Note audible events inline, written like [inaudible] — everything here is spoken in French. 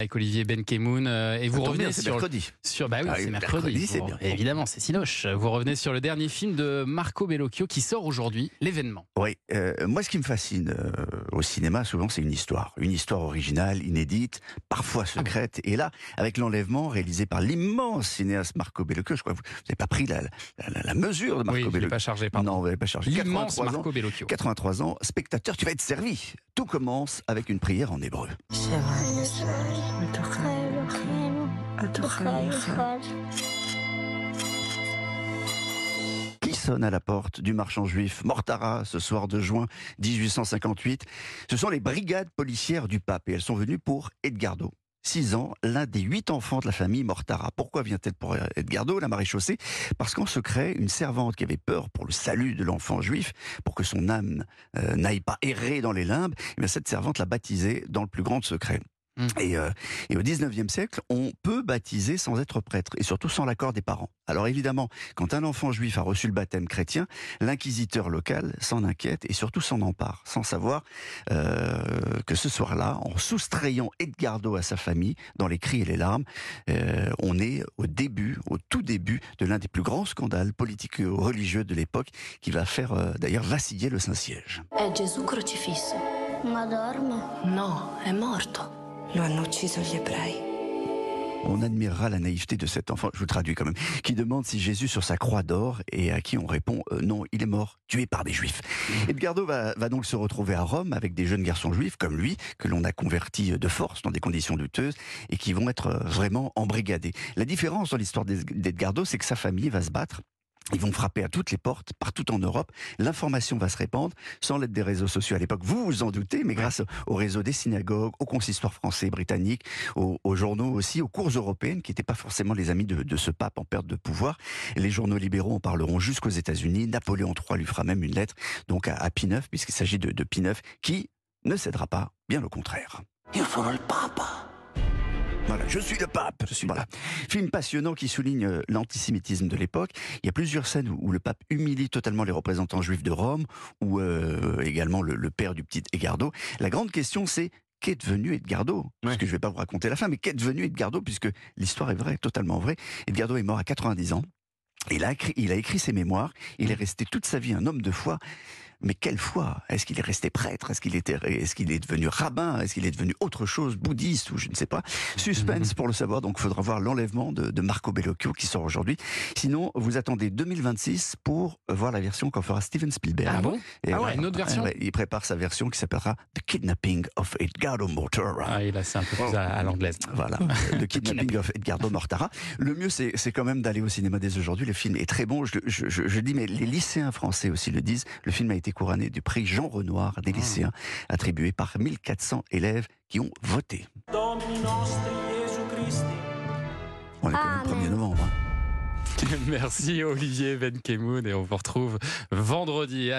avec Olivier Benkemoun euh, et vous revenez sur, mercredi. sur bah oui, Ah c'est mercredi, mercredi, c'est Vous- bien. évidemment c'est Sinoche vous revenez sur le dernier film de Marco Bellocchio qui sort aujourd'hui l'événement Oui, euh, moi ce qui me fascine euh, au cinéma souvent c'est une histoire, une histoire originale, inédite, parfois secrète. Et là, avec l'enlèvement réalisé par l'immense cinéaste Marco Bellocchio, je crois que vous n'avez pas pris la, la- la- la mesure de Marco oui je Bellocchio. pas chargé pardon Non, vous n'avez pas chargé. l'immense 83 ans, Marco Bellocchio 83 ans, spectateur, tu vas être servi. Tout commence avec une prière en hébreu. Qui sonne à la porte du marchand juif Mortara ce soir de juin 1858 Ce sont les brigades policières du pape et elles sont venues pour Edgardo. 6 ans, l'un des huit enfants de la famille Mortara. Pourquoi vient-elle pour Edgardo, la maréchaussée? Parce qu'en secret, une servante qui avait peur pour le salut de l'enfant juif, pour que son âme euh, n'aille pas errer dans les limbes, eh cette servante l'a baptisé dans le plus grand secret. Mm. Et, euh, et au 19e siècle, on peut baptiser sans être prêtre, et surtout sans l'accord des parents. Alors évidemment, quand un enfant juif a reçu le baptême chrétien, l'inquisiteur local s'en inquiète et surtout s'en empare, sans savoir euh, que ce soir-là, en soustrayant Edgardo à sa famille, dans les cris et les larmes, euh, on est au début, au tout début de l'un des plus grands scandales politico-religieux de l'époque, qui va faire euh, d'ailleurs vaciller le Saint-Siège. È Gesù crocifisso. Ma dorme? No, è morto. On admirera la naïveté de cet enfant, je vous traduis quand même, qui demande si Jésus sur sa croix d'or et à qui on répond euh, non, il est mort, tué par des juifs. Edgardo va, donc se retrouver à Rome avec des jeunes garçons juifs comme lui, que l'on a convertis de force dans des conditions douteuses et qui vont être euh, vraiment embrigadés. La différence dans l'histoire d'Ed- d'Edgardo, c'est que sa famille va se battre. Ils vont frapper à toutes les portes, partout en Europe. L'information va se répandre, sans l'aide des réseaux sociaux à l'époque. Vous vous en doutez, mais grâce au réseau des synagogues, au consistoire français et britannique, aux, aux journaux aussi, aux cours européennes, qui n'étaient pas forcément les amis de, de ce pape en perte de pouvoir. Les journaux libéraux en parleront jusqu'aux États-Unis. Napoléon III lui fera même une lettre, donc à, à Pie IX, puisqu'il s'agit de, de Pie IX, qui ne cédera pas, bien au contraire. Il Papa. Voilà, je suis le pape. Je suis voilà. Film passionnant qui souligne euh, l'antisémitisme de l'époque. Il y a plusieurs scènes où, où le pape humilie totalement les représentants juifs de Rome, ou euh, également le, le père du petit Edgardo. La grande question, c'est qu'est devenu Edgardo? Parce que je ne vais pas vous raconter la fin, mais qu'est devenu Edgardo Puisque l'histoire est vraie, totalement vraie. Edgardo est mort à 90 ans. Il a, écrit, il a écrit ses mémoires. Il est resté toute sa vie un homme de foi. Mais quelle foi Est-ce qu'il est resté prêtre? Est-ce qu'il était, est-ce qu'il est devenu rabbin? Est-ce qu'il est devenu autre chose, bouddhiste ou je ne sais pas? Suspense pour le savoir. Donc, il faudra voir l'enlèvement de, de Marco Bellocchio qui sort aujourd'hui. Sinon, vous attendez 2026 pour voir la version qu'en fera Steven Spielberg. ah bon? Et ah ouais une autre version? il prépare sa version qui s'appellera The Kidnapping of Edgardo Mortara. ah et là c'est un peu plus à, à l'anglaise Voilà, [laughs] The Kidnapping of Edgardo Mortara. Le mieux, c'est c'est quand même d'aller au cinéma dès aujourd'hui. Le film est très bon. Je, je, je, je dis, mais les lycéens français aussi le disent. Le film a été couronné du prix Jean Renoir Ah. des lycéens, attribué par 1400 élèves qui ont voté. On est quand même 1er novembre. hein. [laughs] merci Olivier Benkemoun et on vous retrouve vendredi Allez,